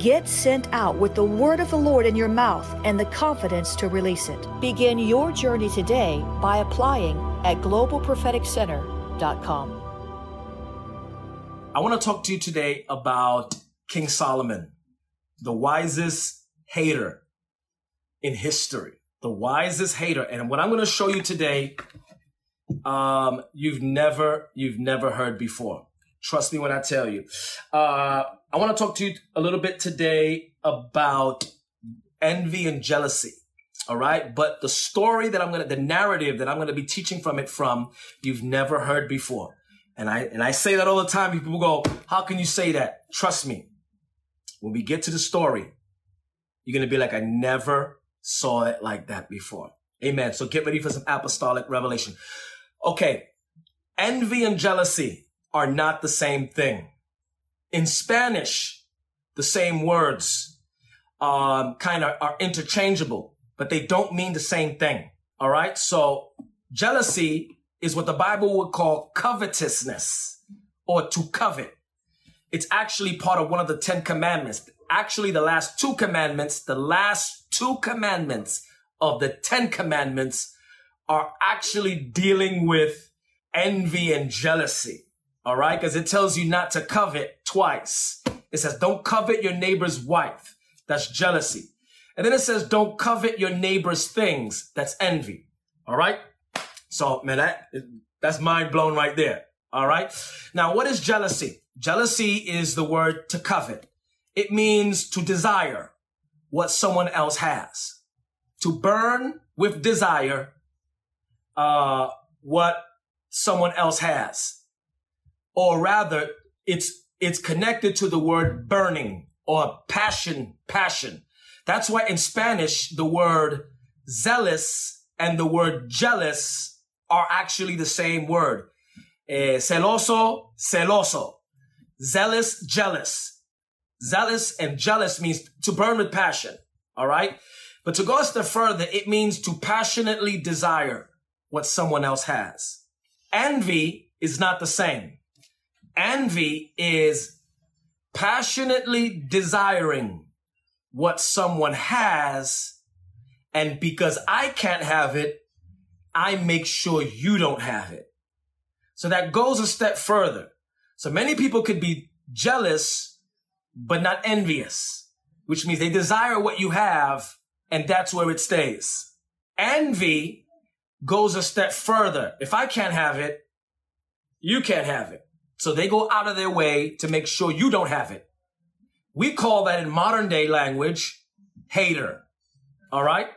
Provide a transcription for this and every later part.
Get sent out with the word of the Lord in your mouth and the confidence to release it. Begin your journey today by applying at globalpropheticcenter.com. I want to talk to you today about King Solomon, the wisest hater in history. The wisest hater. And what I'm going to show you today, um, you've never, you've never heard before. Trust me when I tell you. Uh, I want to talk to you a little bit today about envy and jealousy. All right. But the story that I'm going to, the narrative that I'm going to be teaching from it from, you've never heard before. And I, and I say that all the time. People go, how can you say that? Trust me. When we get to the story, you're going to be like, I never saw it like that before. Amen. So get ready for some apostolic revelation. Okay. Envy and jealousy are not the same thing. In Spanish, the same words um, kind of are interchangeable, but they don't mean the same thing. All right. So jealousy is what the Bible would call covetousness or to covet. It's actually part of one of the 10 commandments. Actually, the last two commandments, the last two commandments of the 10 commandments are actually dealing with envy and jealousy. All right. Cause it tells you not to covet twice. It says, don't covet your neighbor's wife. That's jealousy. And then it says, don't covet your neighbor's things. That's envy. All right. So, man, that, that's mind blown right there. All right. Now, what is jealousy? Jealousy is the word to covet. It means to desire what someone else has, to burn with desire, uh, what someone else has or rather it's it's connected to the word burning or passion passion. That's why in spanish the word zealous and the word jealous are actually the same word. Eh, celoso celoso. Zealous jealous. Zealous and jealous means to burn with passion all right? But to go a step further it means to passionately desire what someone else has. Envy is not the same Envy is passionately desiring what someone has. And because I can't have it, I make sure you don't have it. So that goes a step further. So many people could be jealous, but not envious, which means they desire what you have and that's where it stays. Envy goes a step further. If I can't have it, you can't have it. So they go out of their way to make sure you don't have it. We call that in modern day language, hater. All right.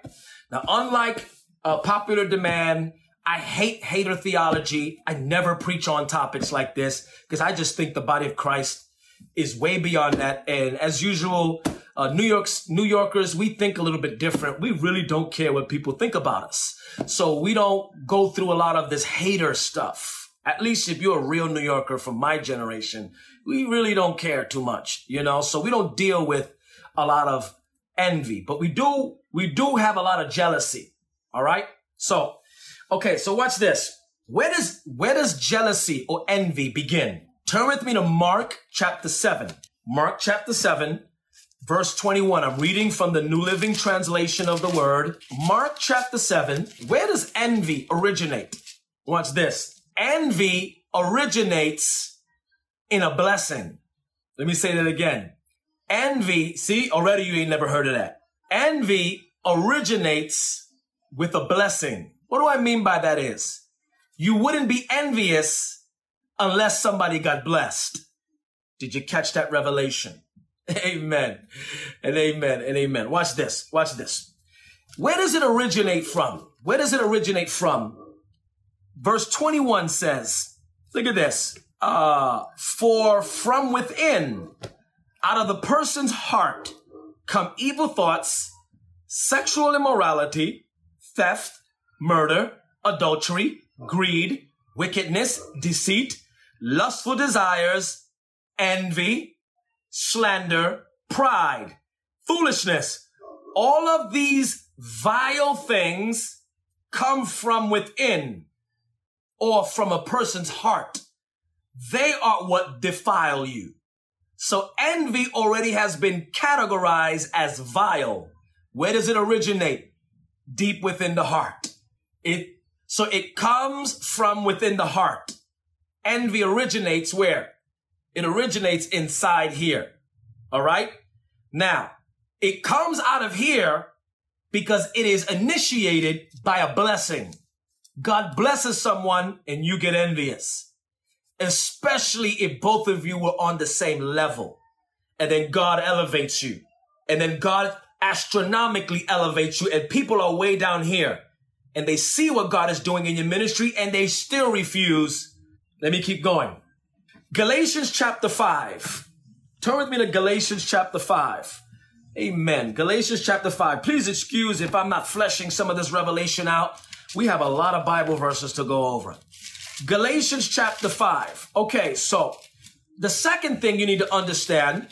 Now, unlike popular demand, I hate hater theology. I never preach on topics like this because I just think the body of Christ is way beyond that. And as usual, uh, New York's New Yorkers, we think a little bit different. We really don't care what people think about us. So we don't go through a lot of this hater stuff. At least if you're a real New Yorker from my generation, we really don't care too much, you know? So we don't deal with a lot of envy, but we do, we do have a lot of jealousy. All right. So, okay. So watch this. Where does, where does jealousy or envy begin? Turn with me to Mark chapter seven. Mark chapter seven, verse 21. I'm reading from the New Living Translation of the word. Mark chapter 7. Where does envy originate? Watch this. Envy originates in a blessing. Let me say that again. Envy, see, already you ain't never heard of that. Envy originates with a blessing. What do I mean by that is you wouldn't be envious unless somebody got blessed. Did you catch that revelation? Amen. And amen and amen. Watch this. Watch this. Where does it originate from? Where does it originate from? Verse 21 says, look at this. Uh, for from within, out of the person's heart, come evil thoughts, sexual immorality, theft, murder, adultery, greed, wickedness, deceit, lustful desires, envy, slander, pride, foolishness. All of these vile things come from within or from a person's heart. They are what defile you. So envy already has been categorized as vile. Where does it originate? Deep within the heart. It, so it comes from within the heart. Envy originates where? It originates inside here. All right. Now it comes out of here because it is initiated by a blessing. God blesses someone and you get envious, especially if both of you were on the same level. And then God elevates you. And then God astronomically elevates you and people are way down here and they see what God is doing in your ministry and they still refuse. Let me keep going. Galatians chapter 5. Turn with me to Galatians chapter 5. Amen. Galatians chapter 5. Please excuse if I'm not fleshing some of this revelation out. We have a lot of Bible verses to go over. Galatians chapter 5. Okay, so the second thing you need to understand,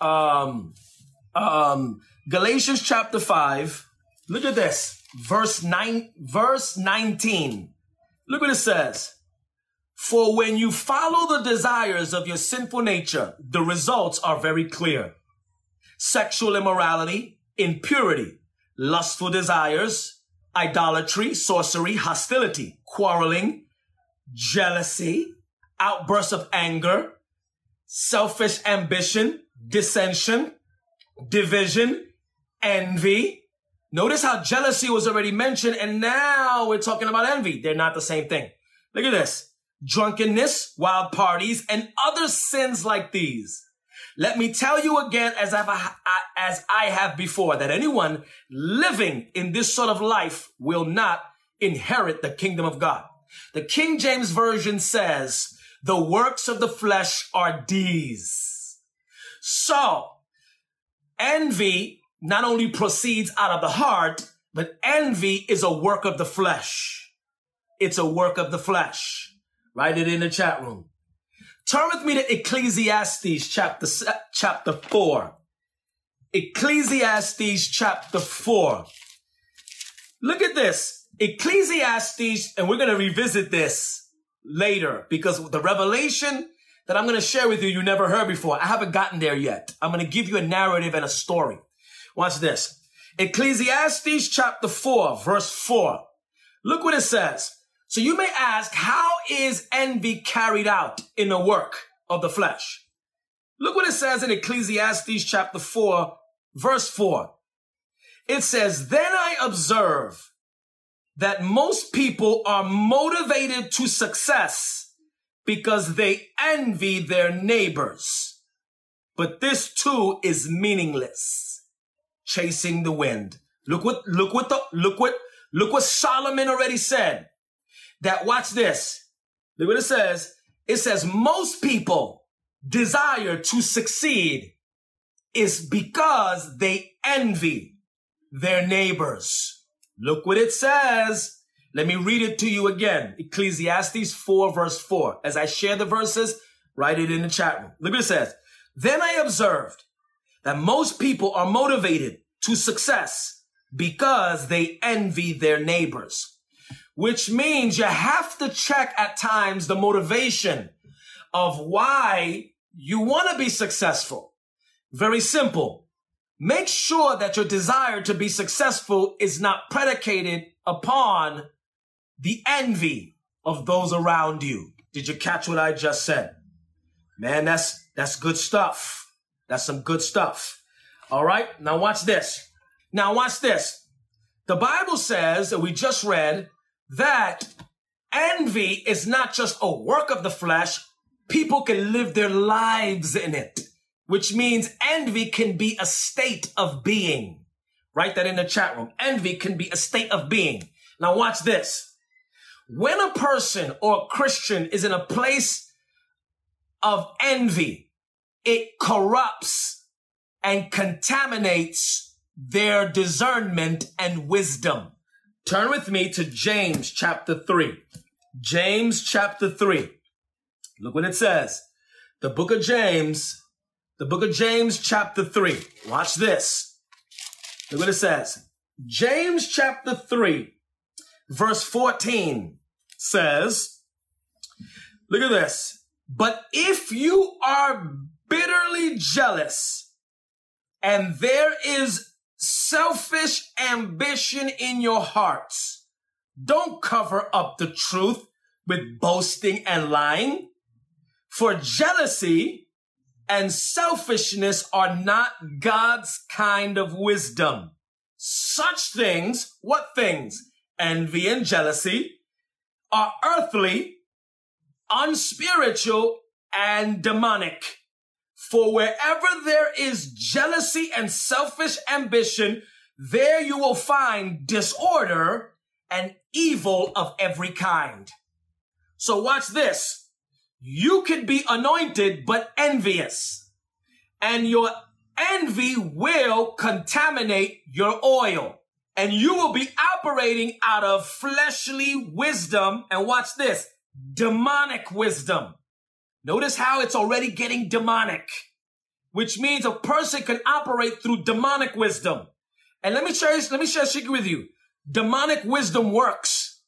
um, um, Galatians chapter 5. Look at this. Verse 9, verse 19. Look what it says. For when you follow the desires of your sinful nature, the results are very clear. Sexual immorality, impurity, lustful desires, idolatry, sorcery, hostility, quarreling, jealousy, outbursts of anger, selfish ambition, dissension, division, envy. Notice how jealousy was already mentioned and now we're talking about envy. They're not the same thing. Look at this drunkenness, wild parties, and other sins like these. Let me tell you again, as I've, as I have before, that anyone living in this sort of life will not inherit the kingdom of God. The King James Version says, the works of the flesh are these. So, envy not only proceeds out of the heart, but envy is a work of the flesh. It's a work of the flesh. Write it in the chat room. Turn with me to Ecclesiastes chapter, chapter 4. Ecclesiastes chapter 4. Look at this. Ecclesiastes, and we're going to revisit this later because the revelation that I'm going to share with you, you never heard before. I haven't gotten there yet. I'm going to give you a narrative and a story. Watch this. Ecclesiastes chapter 4, verse 4. Look what it says. So you may ask, how is envy carried out in the work of the flesh? Look what it says in Ecclesiastes chapter 4, verse 4. It says, Then I observe that most people are motivated to success because they envy their neighbors. But this too is meaningless. Chasing the wind. Look what, look what the, look what, look what Solomon already said that watch this. Look what it says. It says most people desire to succeed is because they envy their neighbors. Look what it says. Let me read it to you again. Ecclesiastes 4 verse 4. As I share the verses, write it in the chat room. Look what it says. Then I observed that most people are motivated to success because they envy their neighbors, which means you have to check at times the motivation of why you want to be successful. Very simple. Make sure that your desire to be successful is not predicated upon the envy of those around you. Did you catch what I just said? Man, that's, that's good stuff. That's some good stuff. All right. Now watch this. Now watch this. The Bible says that we just read that envy is not just a work of the flesh. People can live their lives in it, which means envy can be a state of being. Write that in the chat room. Envy can be a state of being. Now watch this. When a person or a Christian is in a place of envy, it corrupts and contaminates their discernment and wisdom. Turn with me to James chapter 3. James chapter 3. Look what it says. The book of James, the book of James chapter 3. Watch this. Look what it says. James chapter 3, verse 14 says, look at this. But if you are bitterly jealous and there is selfish ambition in your hearts, don't cover up the truth with boasting and lying. For jealousy and selfishness are not God's kind of wisdom. Such things, what things? Envy and jealousy are earthly, unspiritual, and demonic. For wherever there is jealousy and selfish ambition, there you will find disorder and evil of every kind. So watch this. You could be anointed, but envious. And your envy will contaminate your oil. And you will be operating out of fleshly wisdom. And watch this demonic wisdom. Notice how it's already getting demonic, which means a person can operate through demonic wisdom. And let me share, let me share a secret with you. Demonic wisdom works.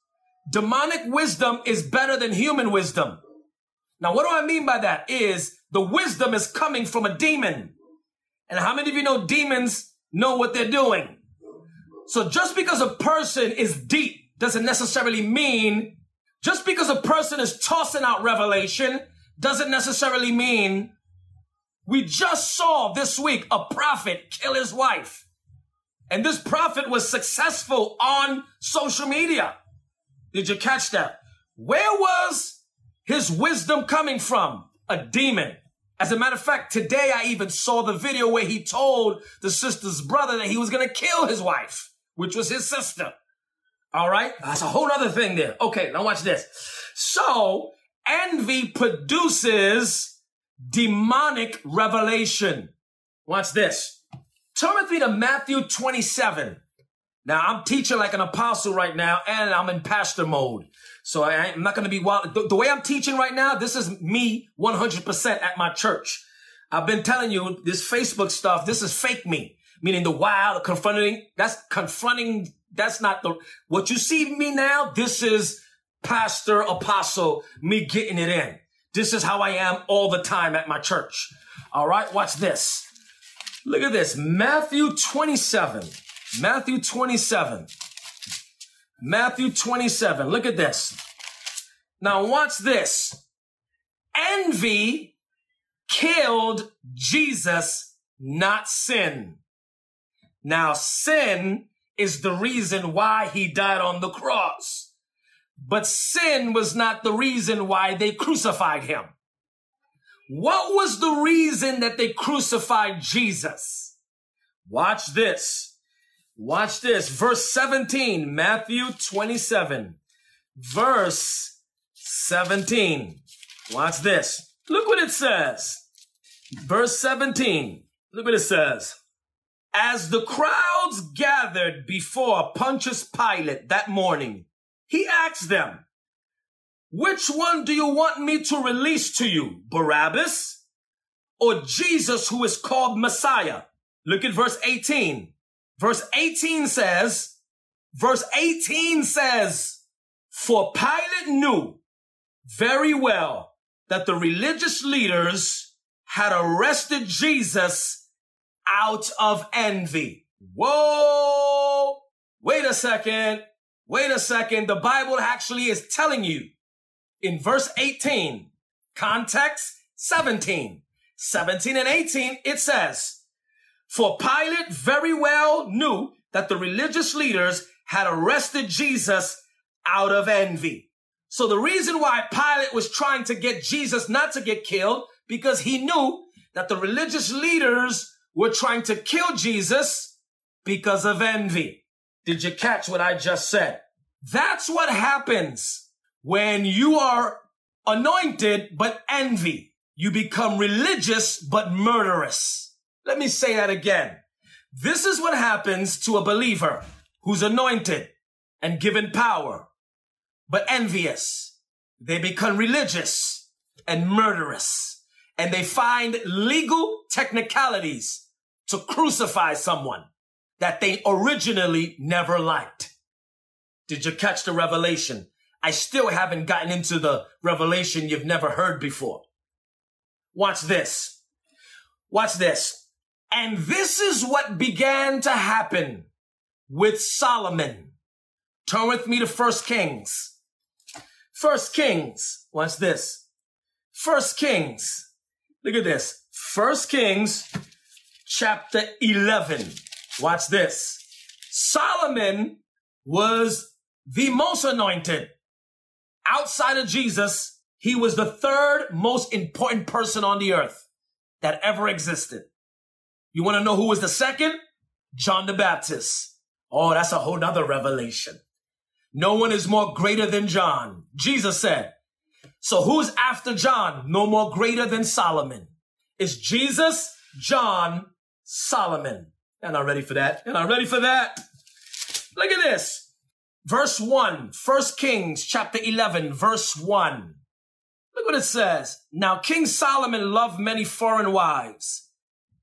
Demonic wisdom is better than human wisdom. Now, what do I mean by that? Is the wisdom is coming from a demon. And how many of you know demons know what they're doing? So just because a person is deep doesn't necessarily mean, just because a person is tossing out revelation doesn't necessarily mean we just saw this week a prophet kill his wife. And this prophet was successful on social media. Did you catch that? Where was his wisdom coming from? A demon. As a matter of fact, today I even saw the video where he told the sister's brother that he was going to kill his wife, which was his sister. All right. That's a whole other thing there. Okay. Now watch this. So envy produces demonic revelation. Watch this. Turn with me to Matthew 27. Now I'm teaching like an apostle right now and I'm in pastor mode. So I, am not going to be wild. The, the, way I'm teaching right now, this is me 100% at my church. I've been telling you this Facebook stuff. This is fake me, meaning the wild confronting. That's confronting. That's not the, what you see me now. This is pastor, apostle, me getting it in. This is how I am all the time at my church. All right. Watch this. Look at this. Matthew 27. Matthew 27. Matthew 27. Look at this. Now watch this. Envy killed Jesus, not sin. Now sin is the reason why he died on the cross. But sin was not the reason why they crucified him. What was the reason that they crucified Jesus? Watch this. Watch this. Verse 17, Matthew 27, verse 17. Watch this. Look what it says. Verse 17. Look what it says. As the crowds gathered before Pontius Pilate that morning, he asked them, which one do you want me to release to you, Barabbas or Jesus who is called Messiah? Look at verse 18. Verse 18 says, verse 18 says, for Pilate knew very well that the religious leaders had arrested Jesus out of envy. Whoa! Wait a second. Wait a second. The Bible actually is telling you in verse 18, context 17, 17 and 18, it says, for Pilate very well knew that the religious leaders had arrested Jesus out of envy. So the reason why Pilate was trying to get Jesus not to get killed, because he knew that the religious leaders were trying to kill Jesus because of envy. Did you catch what I just said? That's what happens when you are anointed but envy. You become religious but murderous. Let me say that again. This is what happens to a believer who's anointed and given power, but envious. They become religious and murderous, and they find legal technicalities to crucify someone that they originally never liked. Did you catch the revelation? I still haven't gotten into the revelation you've never heard before. Watch this. Watch this. And this is what began to happen with Solomon. Turn with me to First Kings. First Kings. Watch this. First Kings. Look at this. First Kings chapter 11. Watch this. Solomon was the most anointed. Outside of Jesus, he was the third most important person on the earth that ever existed. You want to know who was the second? John the Baptist. Oh, that's a whole nother revelation. No one is more greater than John. Jesus said. So who's after John? No more greater than Solomon. It's Jesus, John, Solomon. And I'm ready for that. And I'm ready for that. Look at this. Verse 1, 1 Kings chapter 11, verse 1. Look what it says. Now King Solomon loved many foreign wives.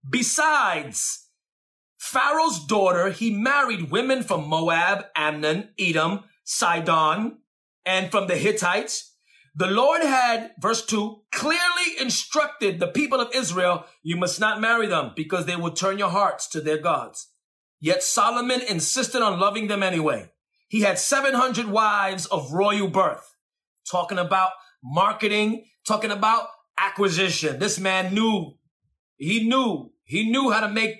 Besides Pharaoh's daughter, he married women from Moab, Ammon, Edom, Sidon, and from the Hittites. The Lord had, verse 2, clearly instructed the people of Israel, you must not marry them because they will turn your hearts to their gods. Yet Solomon insisted on loving them anyway. He had 700 wives of royal birth. Talking about marketing, talking about acquisition. This man knew, he knew, he knew how to make,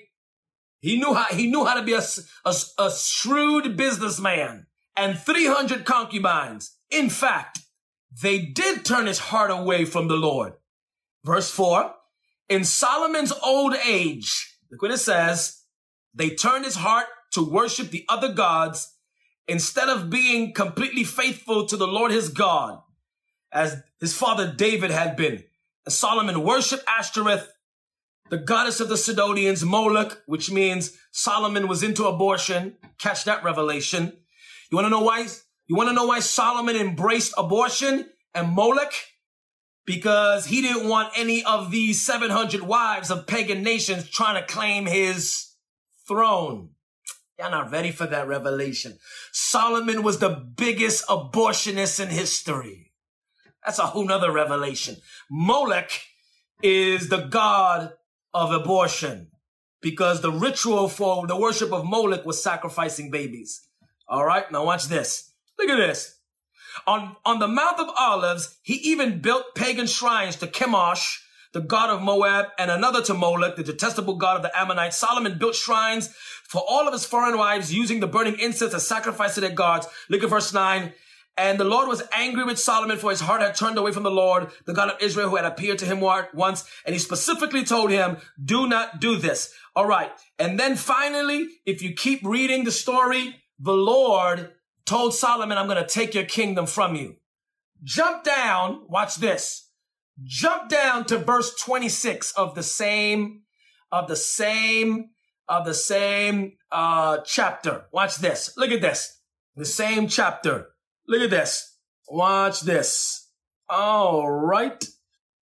he knew how, he knew how to be a, a, a shrewd businessman and 300 concubines. In fact, they did turn his heart away from the Lord. Verse 4 In Solomon's old age, look what it says, they turned his heart to worship the other gods instead of being completely faithful to the Lord his God, as his father David had been. And Solomon worshiped Ashtoreth, the goddess of the Sidonians, Moloch, which means Solomon was into abortion. Catch that revelation. You want to know why? You want to know why Solomon embraced abortion and Moloch? Because he didn't want any of these 700 wives of pagan nations trying to claim his throne. Y'all not ready for that revelation. Solomon was the biggest abortionist in history. That's a whole nother revelation. Moloch is the god of abortion because the ritual for the worship of Moloch was sacrificing babies. All right, now watch this. Look at this. On, on the Mount of Olives, he even built pagan shrines to Chemosh, the god of Moab, and another to Molech, the detestable god of the Ammonites. Solomon built shrines for all of his foreign wives using the burning incense as sacrifice to their gods. Look at verse 9. And the Lord was angry with Solomon for his heart had turned away from the Lord, the God of Israel, who had appeared to him once. And he specifically told him, do not do this. All right. And then finally, if you keep reading the story, the Lord told Solomon, I'm going to take your kingdom from you. Jump down. Watch this. Jump down to verse 26 of the same, of the same, of the same, uh, chapter. Watch this. Look at this. The same chapter. Look at this. Watch this. All right.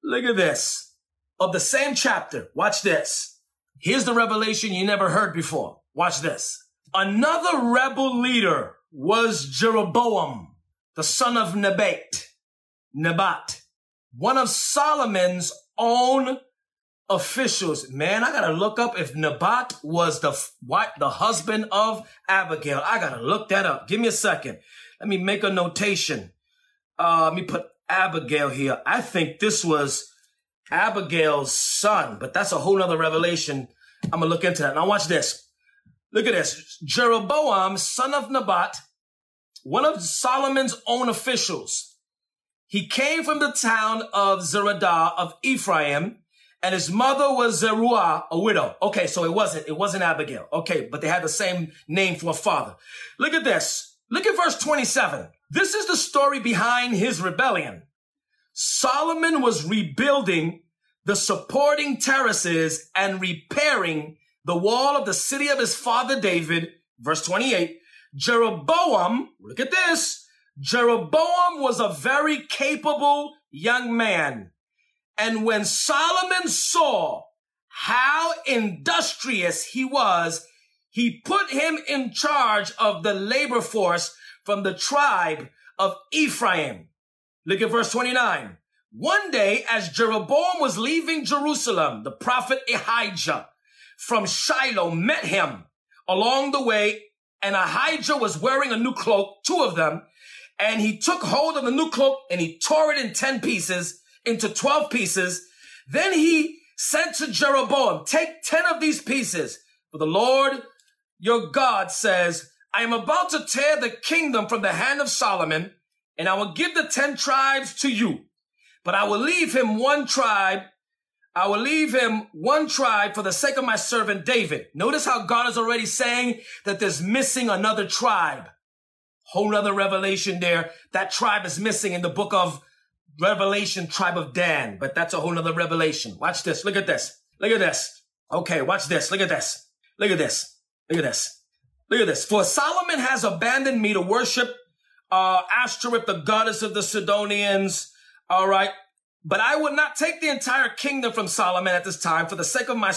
Look at this. Of the same chapter. Watch this. Here's the revelation you never heard before. Watch this. Another rebel leader was Jeroboam, the son of Nebat. Nebat, one of Solomon's own officials. Man, I gotta look up if Nebat was the what the husband of Abigail. I gotta look that up. Give me a second. Let me make a notation. Uh, let me put Abigail here. I think this was Abigail's son, but that's a whole nother revelation. I'm gonna look into that. Now watch this. Look at this. Jeroboam, son of Nebat, one of Solomon's own officials. He came from the town of Zeredah of Ephraim, and his mother was Zeruah, a widow. Okay, so it wasn't, it wasn't Abigail. Okay, but they had the same name for a father. Look at this. Look at verse 27. This is the story behind his rebellion. Solomon was rebuilding the supporting terraces and repairing the wall of the city of his father David. Verse 28. Jeroboam, look at this. Jeroboam was a very capable young man. And when Solomon saw how industrious he was, he put him in charge of the labor force from the tribe of Ephraim. Look at verse 29. One day, as Jeroboam was leaving Jerusalem, the prophet Ahijah from Shiloh met him along the way, and Ahijah was wearing a new cloak, two of them, and he took hold of the new cloak and he tore it in 10 pieces into 12 pieces. Then he said to Jeroboam, take 10 of these pieces, for the Lord your God says, I am about to tear the kingdom from the hand of Solomon and I will give the 10 tribes to you. But I will leave him one tribe. I will leave him one tribe for the sake of my servant David. Notice how God is already saying that there's missing another tribe. Whole other revelation there. That tribe is missing in the book of Revelation, tribe of Dan, but that's a whole other revelation. Watch this. Look at this. Look at this. Okay, watch this. Look at this. Look at this. Look at this. Look at this. For Solomon has abandoned me to worship uh, Ashtoreth, the goddess of the Sidonians. All right. But I will not take the entire kingdom from Solomon at this time for the sake of my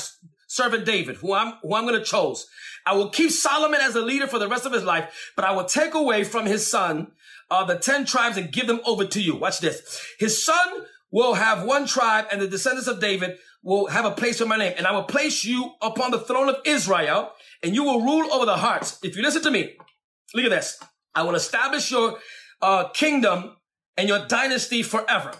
servant David, who I'm, who I'm going to chose. I will keep Solomon as a leader for the rest of his life, but I will take away from his son, uh, the 10 tribes and give them over to you. Watch this. His son will have one tribe and the descendants of David will have a place for my name. And I will place you upon the throne of Israel and you will rule over the hearts. If you listen to me, look at this. I will establish your uh, kingdom and your dynasty forever.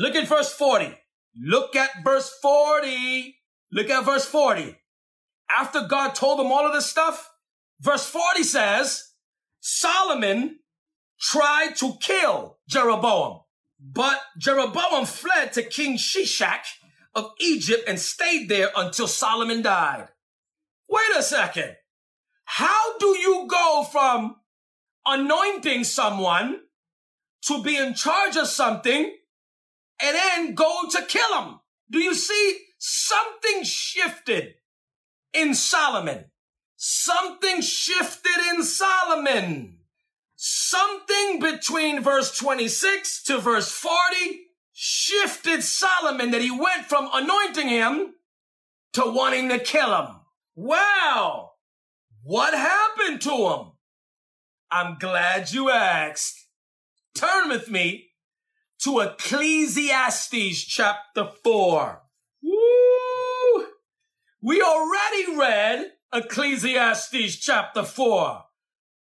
Look at verse 40. Look at verse 40. Look at verse 40. After God told them all of this stuff, verse 40 says, Solomon tried to kill Jeroboam, but Jeroboam fled to King Shishak of Egypt and stayed there until Solomon died. Wait a second. How do you go from anointing someone to be in charge of something and then go to kill him. Do you see? Something shifted in Solomon. Something shifted in Solomon. Something between verse 26 to verse 40 shifted Solomon that he went from anointing him to wanting to kill him. Wow. What happened to him? I'm glad you asked. Turn with me to Ecclesiastes chapter 4. Woo! We already read Ecclesiastes chapter 4.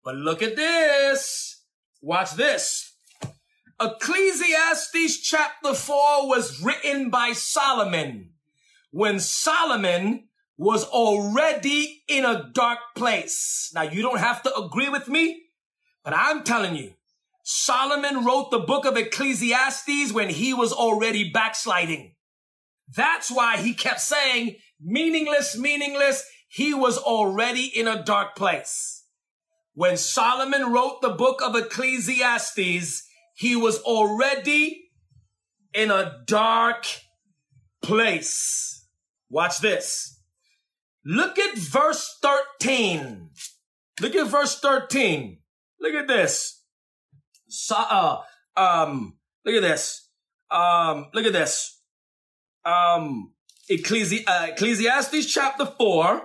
But look at this. Watch this. Ecclesiastes chapter 4 was written by Solomon when Solomon was already in a dark place. Now, you don't have to agree with me. But I'm telling you, Solomon wrote the book of Ecclesiastes when he was already backsliding. That's why he kept saying, meaningless, meaningless. He was already in a dark place. When Solomon wrote the book of Ecclesiastes, he was already in a dark place. Watch this. Look at verse 13. Look at verse 13. Look at this. So, uh, um, look at this. Um, look at this. Um, Ecclesi- uh, Ecclesiastes chapter 4,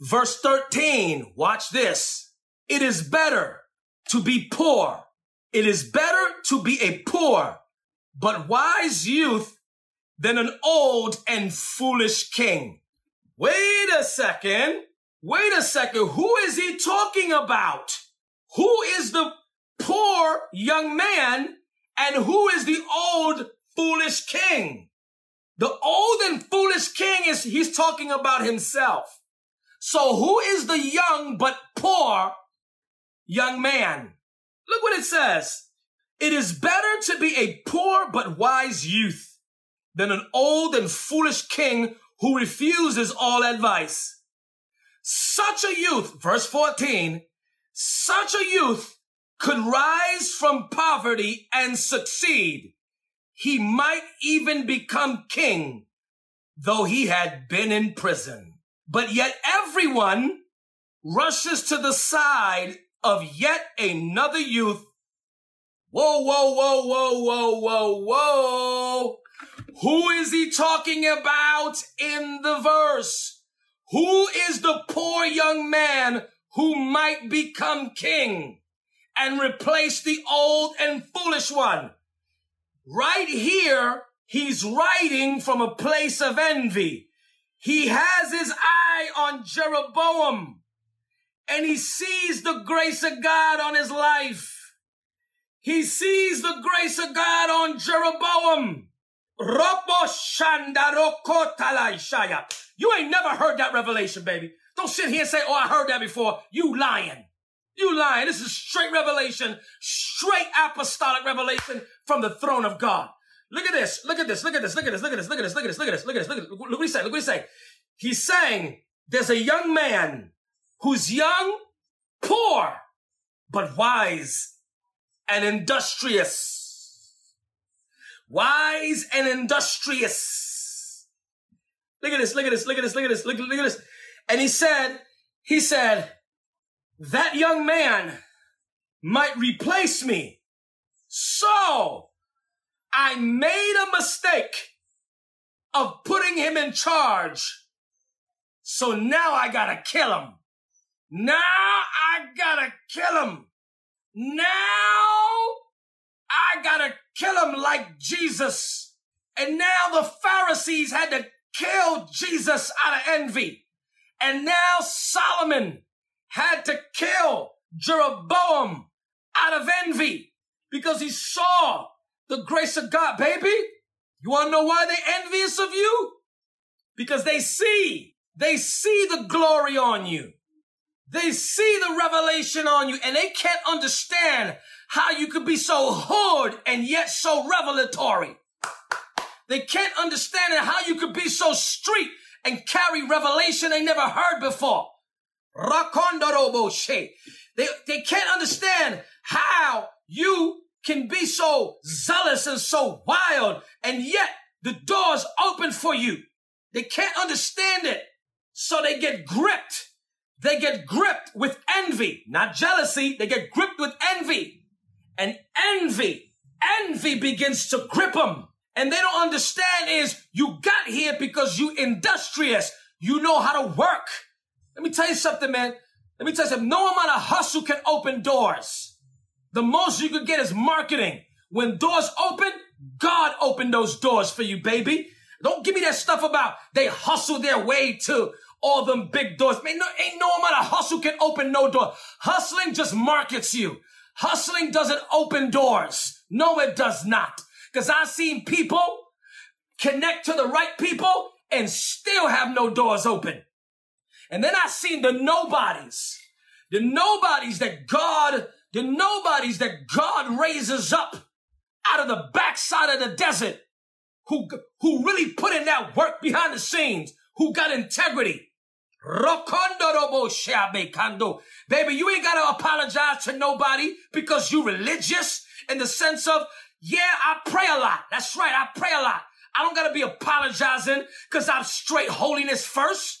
verse 13. Watch this. It is better to be poor. It is better to be a poor but wise youth than an old and foolish king. Wait a second. Wait a second. Who is he talking about? Who is the poor young man and who is the old foolish king? The old and foolish king is, he's talking about himself. So who is the young but poor young man? Look what it says. It is better to be a poor but wise youth than an old and foolish king who refuses all advice. Such a youth, verse 14, such a youth could rise from poverty and succeed. He might even become king, though he had been in prison. But yet everyone rushes to the side of yet another youth Whoa, whoa, whoa, whoa, whoa, whoa, whoa. Who is he talking about in the verse? Who is the poor young man who might become king and replace the old and foolish one? Right here, he's writing from a place of envy. He has his eye on Jeroboam and he sees the grace of God on his life. He sees the grace of God on Jeroboam. You ain't never heard that revelation, baby. Don't sit here and say, oh, I heard that before. You lying. You lying. This is straight revelation, straight apostolic revelation from the throne of God. Look at this. Look at this. Look at this. Look at this. Look at this. Look at this. Look at this. Look at this. Look at this. Look what he's saying. Look what he's saying. He's saying there's a young man who's young, poor, but wise and industrious. Wise and industrious. Look at this, look at this, look at this, look at this, look at this. And he said, he said, that young man might replace me. So I made a mistake of putting him in charge. So now I gotta kill him. Now I gotta kill him. Now I gotta kill him like Jesus. And now the Pharisees had to kill Jesus out of envy. And now Solomon had to kill Jeroboam out of envy because he saw the grace of God. Baby, you want to know why they envious of you? Because they see, they see the glory on you. They see the revelation on you and they can't understand how you could be so hood and yet so revelatory. They can't understand how you could be so street and carry revelation they never heard before. They, they can't understand how you can be so zealous and so wild and yet the door's open for you. They can't understand it. So they get gripped they get gripped with envy, not jealousy. They get gripped with envy. And envy, envy begins to grip them. And they don't understand is you got here because you industrious. You know how to work. Let me tell you something, man. Let me tell you something. No amount of hustle can open doors. The most you could get is marketing. When doors open, God opened those doors for you, baby. Don't give me that stuff about they hustle their way to all them big doors. Man, no, ain't no amount of hustle can open no door. Hustling just markets you. Hustling doesn't open doors. No, it does not. Cause I've seen people connect to the right people and still have no doors open. And then I've seen the nobodies, the nobodies that God, the nobodies that God raises up out of the backside of the desert who, who really put in that work behind the scenes, who got integrity. Baby, you ain't gotta apologize to nobody because you religious in the sense of, yeah, I pray a lot. That's right, I pray a lot. I don't gotta be apologizing because I'm straight holiness first.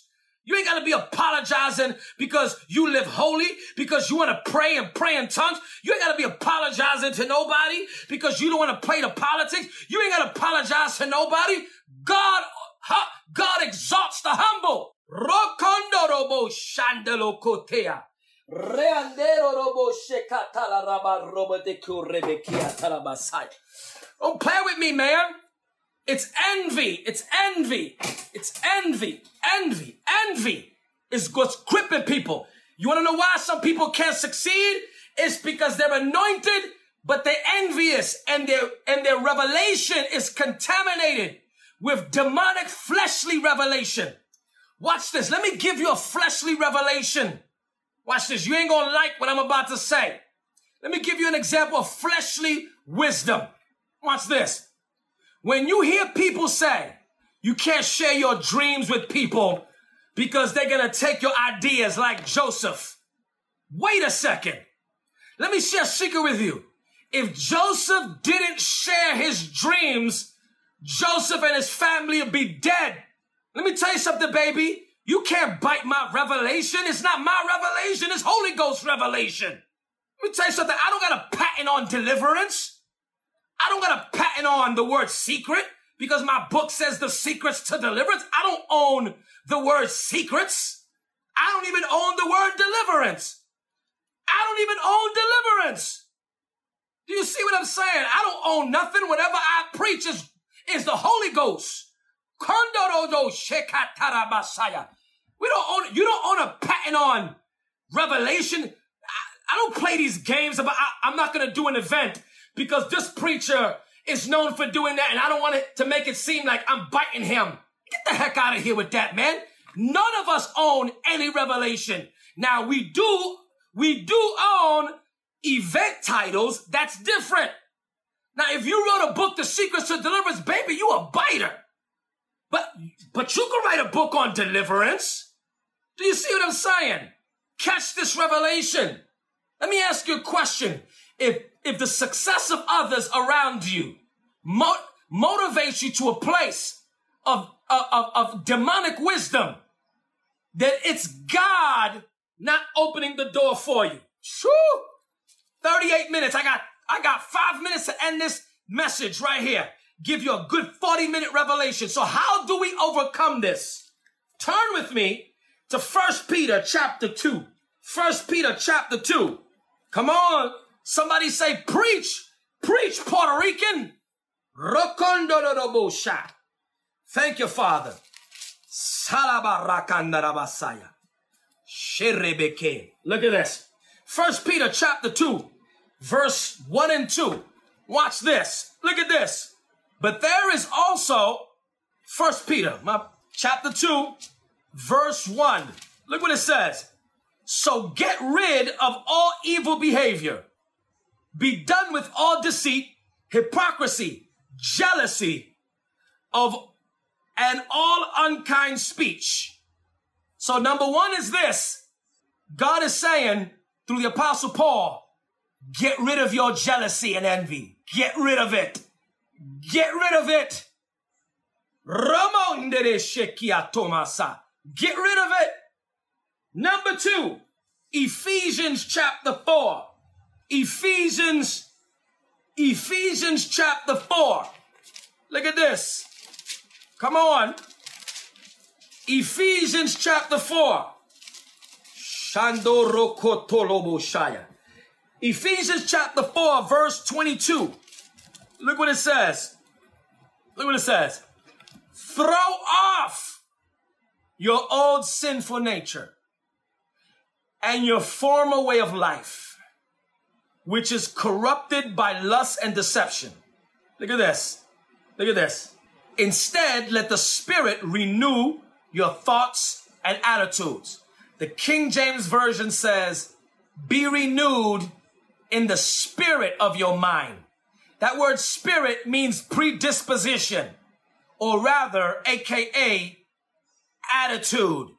You ain't gotta be apologizing because you live holy, because you wanna pray and pray in tongues. You ain't gotta be apologizing to nobody because you don't wanna play the politics. You ain't gotta apologize to nobody. God God exalts the humble. Reandero robo shekatala raba robo de kurebekia talabasai. Don't play with me, man. It's envy. It's envy. It's envy. Envy. Envy is what's crippling people. You want to know why some people can't succeed? It's because they're anointed, but they're envious and their, and their revelation is contaminated with demonic fleshly revelation. Watch this. Let me give you a fleshly revelation. Watch this. You ain't gonna like what I'm about to say. Let me give you an example of fleshly wisdom. Watch this. When you hear people say you can't share your dreams with people because they're gonna take your ideas like Joseph. Wait a second. Let me share a secret with you. If Joseph didn't share his dreams, Joseph and his family would be dead. Let me tell you something, baby. You can't bite my revelation. It's not my revelation. It's Holy Ghost revelation. Let me tell you something. I don't got a patent on deliverance. I don't got a patent on the word secret because my book says the secrets to deliverance. I don't own the word secrets. I don't even own the word deliverance. I don't even own deliverance. Do you see what I'm saying? I don't own nothing. Whatever I preach is, is the Holy Ghost. We don't own, you don't own a patent on revelation. I, I don't play these games about, I, I'm not going to do an event because this preacher is known for doing that and I don't want it to make it seem like I'm biting him. Get the heck out of here with that, man. None of us own any revelation. Now we do, we do own event titles. That's different. Now, if you wrote a book, The Secrets to Deliverance, baby, you a biter. But, but you can write a book on deliverance. Do you see what I'm saying? Catch this revelation. Let me ask you a question. If, if the success of others around you mo- motivates you to a place of, of, of demonic wisdom, then it's God not opening the door for you. Shoo! 38 minutes. I got, I got five minutes to end this message right here give you a good 40 minute revelation. So how do we overcome this? Turn with me to First Peter chapter 2. First Peter chapter 2. Come on. Somebody say preach. Preach, Puerto Rican. Thank you, Father. Look at this. First Peter chapter 2, verse 1 and 2. Watch this. Look at this. But there is also First Peter, my chapter 2, verse 1. Look what it says. So get rid of all evil behavior. Be done with all deceit, hypocrisy, jealousy of and all unkind speech. So number one is this. God is saying through the apostle Paul, get rid of your jealousy and envy. Get rid of it. Get rid of it. Get rid of it. Number two, Ephesians chapter 4. Ephesians, Ephesians chapter 4. Look at this. Come on. Ephesians chapter 4. Ephesians chapter 4, verse 22. Look what it says. Look what it says. Throw off your old sinful nature and your former way of life, which is corrupted by lust and deception. Look at this. Look at this. Instead, let the Spirit renew your thoughts and attitudes. The King James Version says, be renewed in the spirit of your mind. That word spirit means predisposition, or rather, AKA attitude.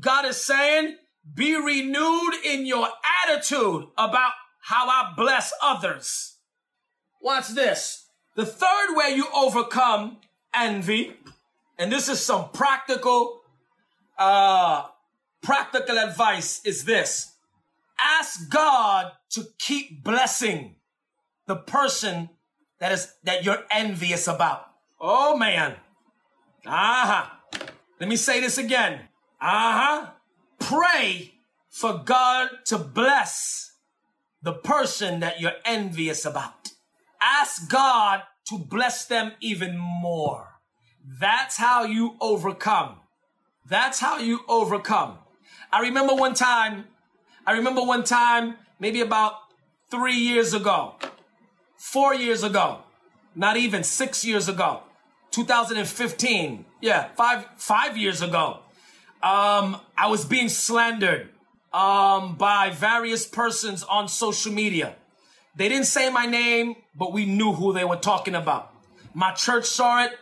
God is saying, be renewed in your attitude about how I bless others. Watch this. The third way you overcome envy, and this is some practical, uh, practical advice is this. Ask God to keep blessing the person that is that you're envious about. Oh man. Uh huh. Let me say this again. Uh huh. Pray for God to bless the person that you're envious about. Ask God to bless them even more. That's how you overcome. That's how you overcome. I remember one time, I remember one time, maybe about three years ago, four years ago, not even six years ago, 2015. Yeah, five, five years ago. Um, I was being slandered, um, by various persons on social media. They didn't say my name, but we knew who they were talking about. My church saw it.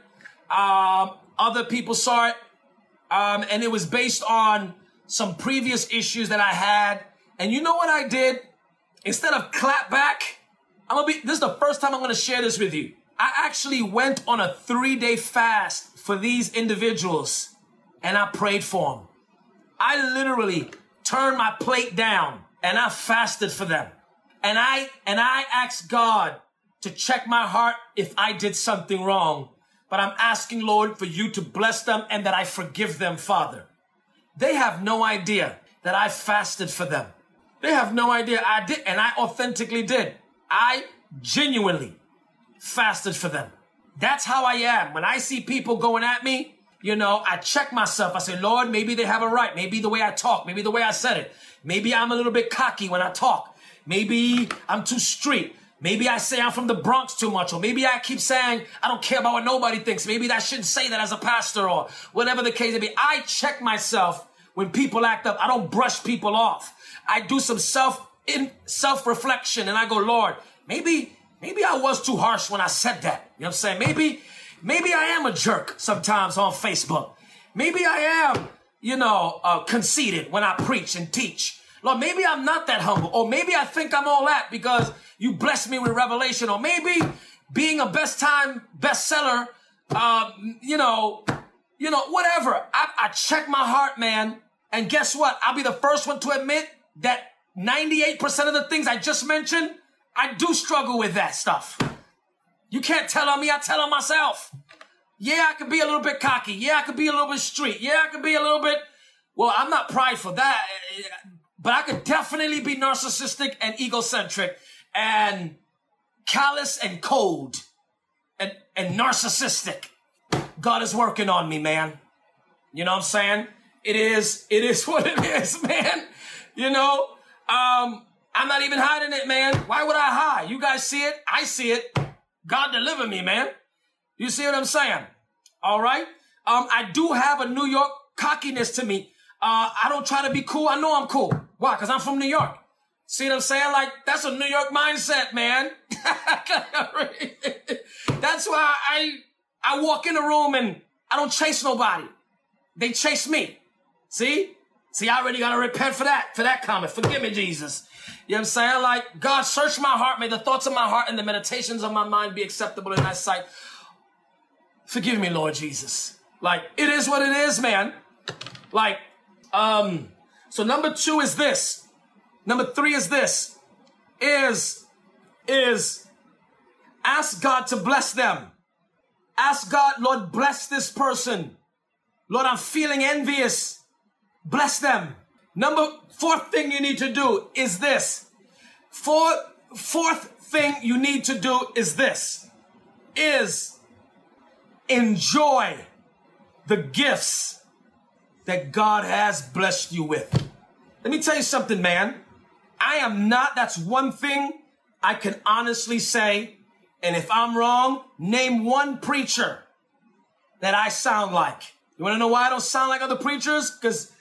Um, other people saw it. Um, and it was based on some previous issues that I had. And you know what I did? Instead of clap back, I'm gonna be, this is the first time I'm gonna share this with you. I actually went on a three day fast for these individuals and I prayed for them. I literally turned my plate down and I fasted for them. And I, and I asked God to check my heart if I did something wrong. But I'm asking Lord for you to bless them and that I forgive them, Father. They have no idea that I fasted for them. They have no idea I did, and I authentically did. I genuinely fasted for them. That's how I am. When I see people going at me, you know, I check myself. I say, Lord, maybe they have a right. Maybe the way I talk, maybe the way I said it. Maybe I'm a little bit cocky when I talk. Maybe I'm too street. Maybe I say I'm from the Bronx too much, or maybe I keep saying I don't care about what nobody thinks. Maybe I shouldn't say that as a pastor, or whatever the case may be. I check myself when people act up. I don't brush people off. I do some self in self reflection, and I go, Lord, maybe maybe I was too harsh when I said that. You know what I'm saying? Maybe maybe I am a jerk sometimes on Facebook. Maybe I am, you know, uh, conceited when I preach and teach. Lord, maybe I'm not that humble, or maybe I think I'm all that because you blessed me with revelation, or maybe being a best time bestseller, uh, you know, you know, whatever. I, I check my heart, man, and guess what? I'll be the first one to admit that 98% of the things I just mentioned, I do struggle with that stuff. You can't tell on me, I tell on myself. Yeah, I could be a little bit cocky. Yeah, I could be a little bit street. Yeah, I could be a little bit, well, I'm not prideful that, but I could definitely be narcissistic and egocentric and callous and cold and, and narcissistic. God is working on me, man. You know what I'm saying? It is, it is what it is, man. You know, um, I'm not even hiding it, man. Why would I hide? You guys see it. I see it. God deliver me, man. You see what I'm saying? All right. Um, I do have a New York cockiness to me. Uh, I don't try to be cool. I know I'm cool. Why? Because I'm from New York. See what I'm saying? Like, that's a New York mindset, man. that's why I, I walk in a room and I don't chase nobody. They chase me. See? See, I already got to repent for that, for that comment. Forgive me, Jesus. You know what I'm saying? Like, God, search my heart. May the thoughts of my heart and the meditations of my mind be acceptable in thy sight. Forgive me, Lord Jesus. Like, it is what it is, man. Like, um, so number two is this. Number three is this. Is, is ask God to bless them. Ask God, Lord, bless this person. Lord, I'm feeling envious. Bless them. Number fourth thing you need to do is this. Fourth, fourth thing you need to do is this. Is enjoy the gifts that God has blessed you with. Let me tell you something, man. I am not, that's one thing I can honestly say. And if I'm wrong, name one preacher that I sound like. You want to know why I don't sound like other preachers? Because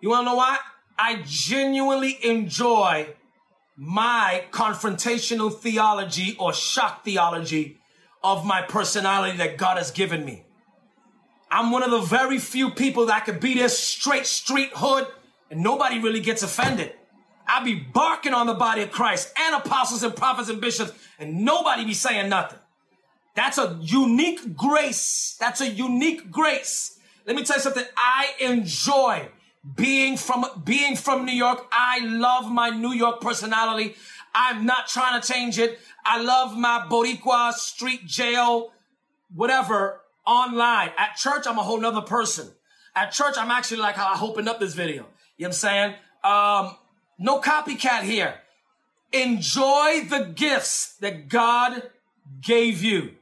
you want to know why? I genuinely enjoy my confrontational theology or shock theology of my personality that God has given me. I'm one of the very few people that could be this straight street hood and nobody really gets offended. I'll be barking on the body of Christ and apostles and prophets and bishops and nobody be saying nothing. That's a unique grace. That's a unique grace. Let me tell you something. I enjoy being from being from New York, I love my New York personality. I'm not trying to change it. I love my Boricua street jail, whatever online. At church, I'm a whole nother person. At church, I'm actually like how I opened up this video. You know what I'm saying? Um, no copycat here. Enjoy the gifts that God gave you.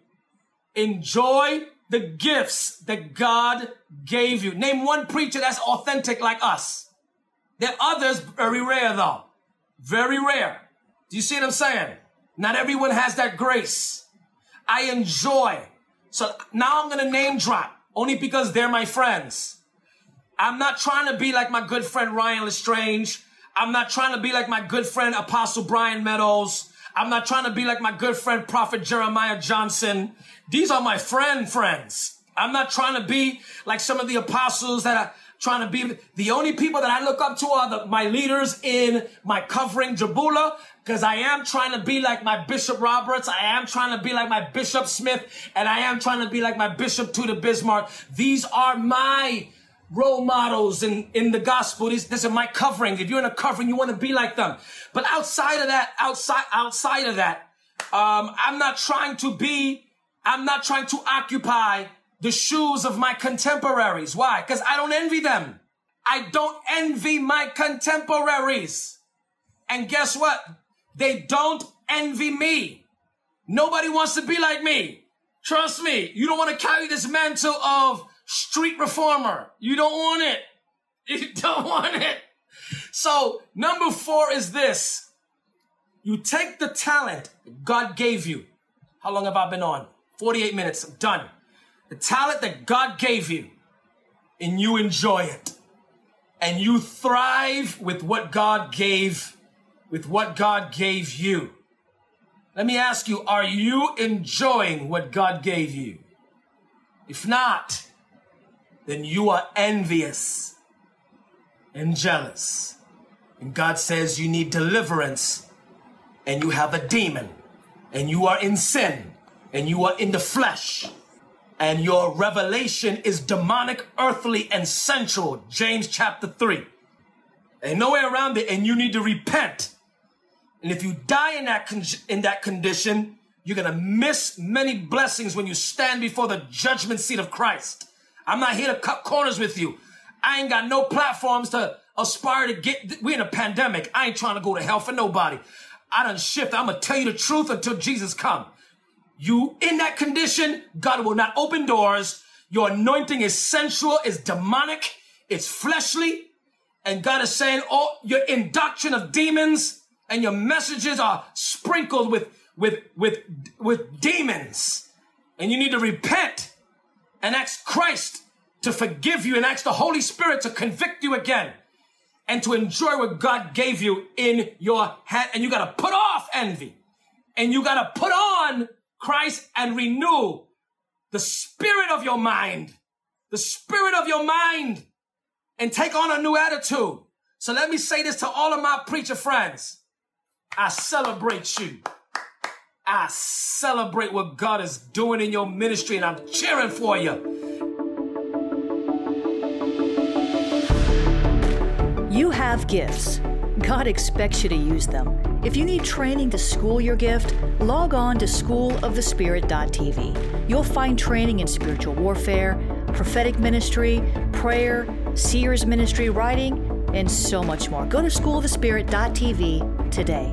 Enjoy the gifts that God gave you. Name one preacher that's authentic like us. There are others, very rare though. Very rare. Do you see what I'm saying? Not everyone has that grace. I enjoy. So now I'm going to name drop only because they're my friends. I'm not trying to be like my good friend Ryan LeStrange. I'm not trying to be like my good friend Apostle Bryan Meadows. I'm not trying to be like my good friend Prophet Jeremiah Johnson. These are my friend friends. I'm not trying to be like some of the apostles that are trying to be. The only people that I look up to are the, my leaders in my covering Jabula, because I am trying to be like my Bishop Roberts. I am trying to be like my Bishop Smith, and I am trying to be like my Bishop Tudor Bismarck. These are my role models in, in the gospel. These, this is my covering. If you're in a covering, you want to be like them. But outside of that, outside, outside of that, um, I'm not trying to be, I'm not trying to occupy the shoes of my contemporaries. Why? Because I don't envy them. I don't envy my contemporaries. And guess what? They don't envy me. Nobody wants to be like me. Trust me. You don't want to carry this mantle of street reformer. You don't want it. You don't want it. So number four is this. You take the talent God gave you. How long have I been on? 48 minutes. I'm done. The talent that God gave you and you enjoy it and you thrive with what God gave, with what God gave you. Let me ask you, are you enjoying what God gave you? If not, then you are envious and jealous. And God says you need deliverance and you have a demon and you are in sin and you are in the flesh and your revelation is demonic, earthly, and sensual. James chapter 3. Ain't no way around it and you need to repent. And if you die in that, con- in that condition, you're going to miss many blessings when you stand before the judgment seat of Christ. I'm not here to cut corners with you. I ain't got no platforms to aspire to get. We're in a pandemic. I ain't trying to go to hell for nobody. I done shift. I'm gonna tell you the truth until Jesus come. You in that condition, God will not open doors. Your anointing is sensual, is demonic, it's fleshly, and God is saying, "Oh, your induction of demons and your messages are sprinkled with with with with demons, and you need to repent." And ask Christ to forgive you and ask the Holy Spirit to convict you again and to enjoy what God gave you in your hand. And you got to put off envy and you got to put on Christ and renew the spirit of your mind, the spirit of your mind and take on a new attitude. So let me say this to all of my preacher friends. I celebrate you. I celebrate what God is doing in your ministry and I'm cheering for you. You have gifts. God expects you to use them. If you need training to school your gift, log on to schoolofthespirit.tv. You'll find training in spiritual warfare, prophetic ministry, prayer, seers ministry, writing, and so much more. Go to schoolofthespirit.tv today.